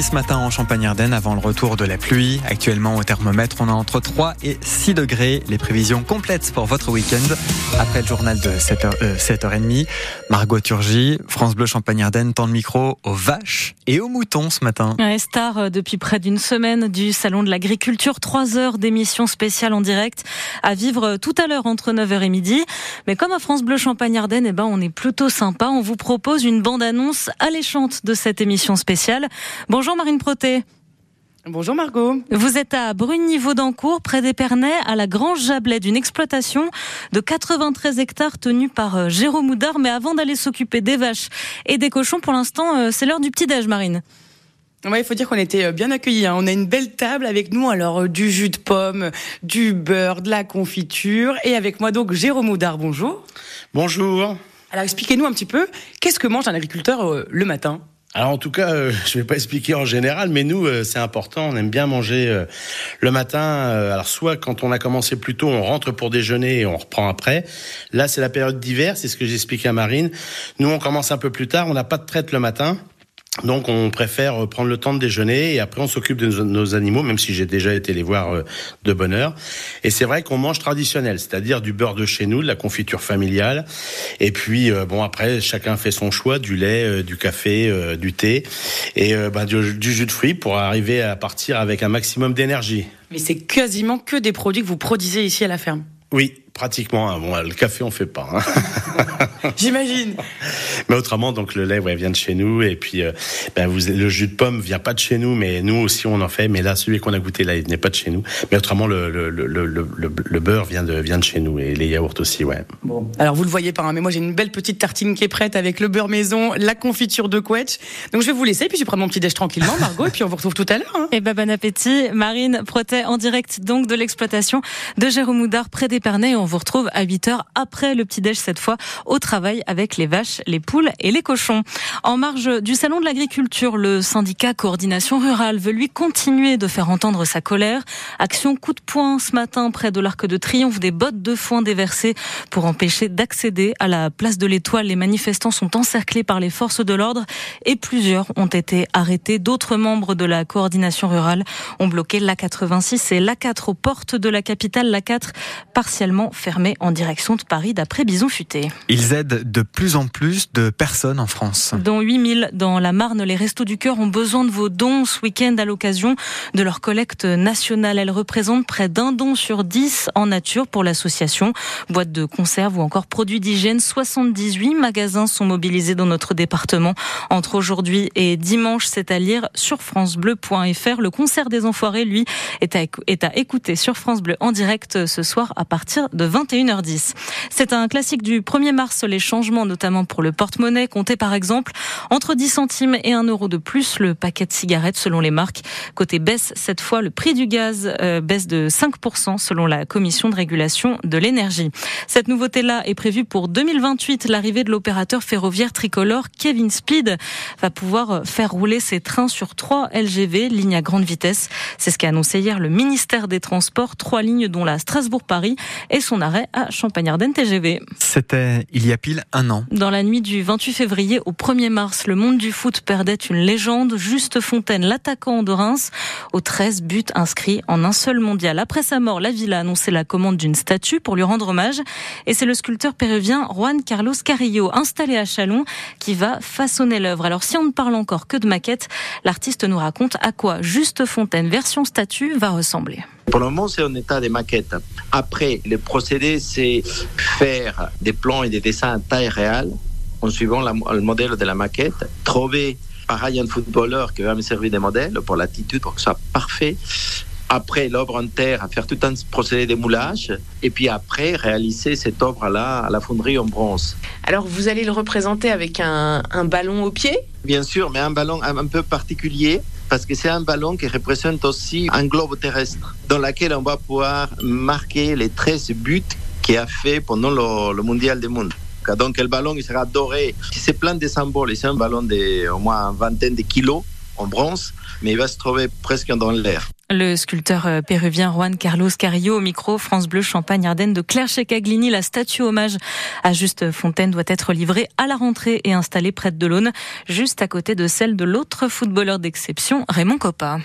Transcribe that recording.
Ce matin en Champagne-Ardenne avant le retour de la pluie. Actuellement au thermomètre, on a entre 3 et 6 degrés. Les prévisions complètes pour votre week-end. Après le journal de 7h, euh, 7h30, Margot Turgy, France Bleu Champagne-Ardenne tend le micro aux vaches et aux moutons ce matin. Ouais, star euh, depuis près d'une semaine du Salon de l'Agriculture. 3 heures d'émission spéciale en direct à vivre tout à l'heure entre 9h et midi. Mais comme à France Bleu Champagne-Ardenne, eh ben, on est plutôt sympa. On vous propose une bande-annonce alléchante de cette émission spéciale. Bonjour Marine Proté. Bonjour Margot. Vous êtes à Brugny-Vaudancourt, près d'Épernay, à la Grange Jablet, d'une exploitation de 93 hectares tenue par euh, Jérôme Houdard. Mais avant d'aller s'occuper des vaches et des cochons, pour l'instant, euh, c'est l'heure du petit-déj, Marine. Ouais, il faut dire qu'on était euh, bien accueillis. Hein. On a une belle table avec nous, alors du jus de pomme, du beurre, de la confiture, et avec moi donc Jérôme Houdard. Bonjour. Bonjour. Alors expliquez-nous un petit peu, qu'est-ce que mange un agriculteur euh, le matin? Alors en tout cas, euh, je vais pas expliquer en général, mais nous euh, c'est important. On aime bien manger euh, le matin. euh, alors soit quand on a commencé plus tôt, on rentre pour déjeuner et on reprend après. Là c'est la période d'hiver, c'est ce que j'expliquais à Marine. Nous on commence un peu plus tard, on n'a pas de traite le matin. Donc on préfère prendre le temps de déjeuner et après on s'occupe de nos, animaux, même si j'ai déjà été les voir euh, de bonne heure. Et c'est vrai qu'on mange traditionnel, c'est-à-dire du beurre de chez nous, de la confiture familiale. Et puis euh, bon après chacun fait son choix, du lait, euh, du café, euh, du thé et euh, bah, du, du jus de fruits pour arriver à partir avec un maximum d'énergie. Mais c'est quasiment que des produits que vous produisez ici à la ferme. Oui, pratiquement. hein. Bon, le café on fait pas. hein. J'imagine. Mais autrement, donc le lait ouais, vient de chez nous et puis euh, ben, vous, le jus de pomme vient pas de chez nous, mais nous aussi on en fait. Mais là, celui qu'on a goûté là, il n'est pas de chez nous. Mais autrement, le, le, le, le, le- le beurre vient de vient de chez nous et les yaourts aussi, ouais. Bon, alors vous le voyez pas, hein, mais moi j'ai une belle petite tartine qui est prête avec le beurre maison, la confiture de couette. Donc je vais vous laisser, puis je prends mon petit déj tranquillement, Margot, et puis on vous retrouve tout à l'heure. hein. Et ben bon appétit. Marine Protet en direct donc de l'exploitation de Jérôme Houdard près d'Épernay. On vous retrouve à 8 heures après le petit-déj cette fois au travail avec les vaches, les poules et les cochons. En marge du salon de l'agriculture, le syndicat Coordination Rurale veut lui continuer de faire entendre sa colère. Action coup de poing ce matin près de l'Arc de Triomphe, des bottes de foin déversées pour empêcher d'accéder à la place de l'Étoile. Les manifestants sont encerclés par les forces de l'ordre et plusieurs ont été arrêtés. D'autres membres de la coordination rurale ont bloqué l'A86 et l'A4 aux portes de la capitale. L'A4 partiellement fermée en direction de Paris d'après Bison Futé. Ils aident de plus en plus de personnes en France. Dont 8000 dans la Marne, les Restos du Cœur ont besoin de vos dons ce week-end à l'occasion de leur collecte nationale. Elle représente près d'un don sur 10 en nature pour l'association. Boîtes de conserve ou encore produits d'hygiène. 78 magasins sont mobilisés dans notre département. Entre aujourd'hui et dimanche, c'est à lire sur francebleu.fr. Le concert des Enfoirés, lui, est à, est à écouter sur France Bleu en direct ce soir à partir de 21h10. C'est un classique du 1er mars. Les changements, notamment pour le porte-monnaie, comptaient par exemple entre 10 centimes et 1 euro de plus le paquet de cigarettes selon les marques. Côté baisse, cette fois, le prix du gaz euh, baisse de 5% selon la Commission de régulation de l'énergie. Cette nouveauté-là est prévue pour 2028. L'arrivée de l'opérateur ferroviaire tricolore Kevin Speed va pouvoir faire rouler ses trains sur trois LGV, lignes à grande vitesse. C'est ce qu'a annoncé hier le ministère des Transports. Trois lignes dont la Strasbourg-Paris et son arrêt à Champagne-Ardenne TGV. C'était il y a pile un an. Dans la nuit du 28 février au 1er mars, le monde du foot perdait une légende. Juste Fontaine, l'attaquant de Reims, aux 13 buts inscrits en un seul mondial. Après sa mort, la ville a annoncé la commande d'une statue pour lui rendre hommage. Et c'est le sculpteur péruvien Juan Carlos Carrillo, installé à Chalon, qui va façonner l'œuvre. Alors si on ne parle encore que de maquette, l'artiste nous raconte à quoi Juste Fontaine, version statue, va ressembler. Pour le moment, c'est en état de maquette. Après, le procédé, c'est faire des plans et des dessins à taille réelle en suivant la- le modèle de la maquette, trouver pareil un footballeur qui va me servir de modèle pour l'attitude, pour que ce soit parfait. Après, l'œuvre en terre, faire tout un procédé de moulage. Et puis après, réaliser cette œuvre-là à la fonderie en bronze. Alors vous allez le représenter avec un, un ballon au pied? Bien sûr, mais un ballon un un peu particulier parce que c'est un ballon qui représente aussi un globe terrestre dans lequel on va pouvoir marquer les 13 buts qu'il a fait pendant le, mondial du monde. Donc le ballon il sera doré. C'est plein de symboles. C'est un ballon de au moins une vingtaine de kilos en bronze, mais il va se trouver presque dans l'air. Le sculpteur euh, péruvien Juan Carlos Carrillo au micro France Bleu Champagne Ardenne de Claire Checaglini. La statue hommage à Juste Fontaine doit être livrée à la rentrée et installée près de l'Aune, juste à côté de celle de l'autre footballeur d'exception, Raymond Coppa.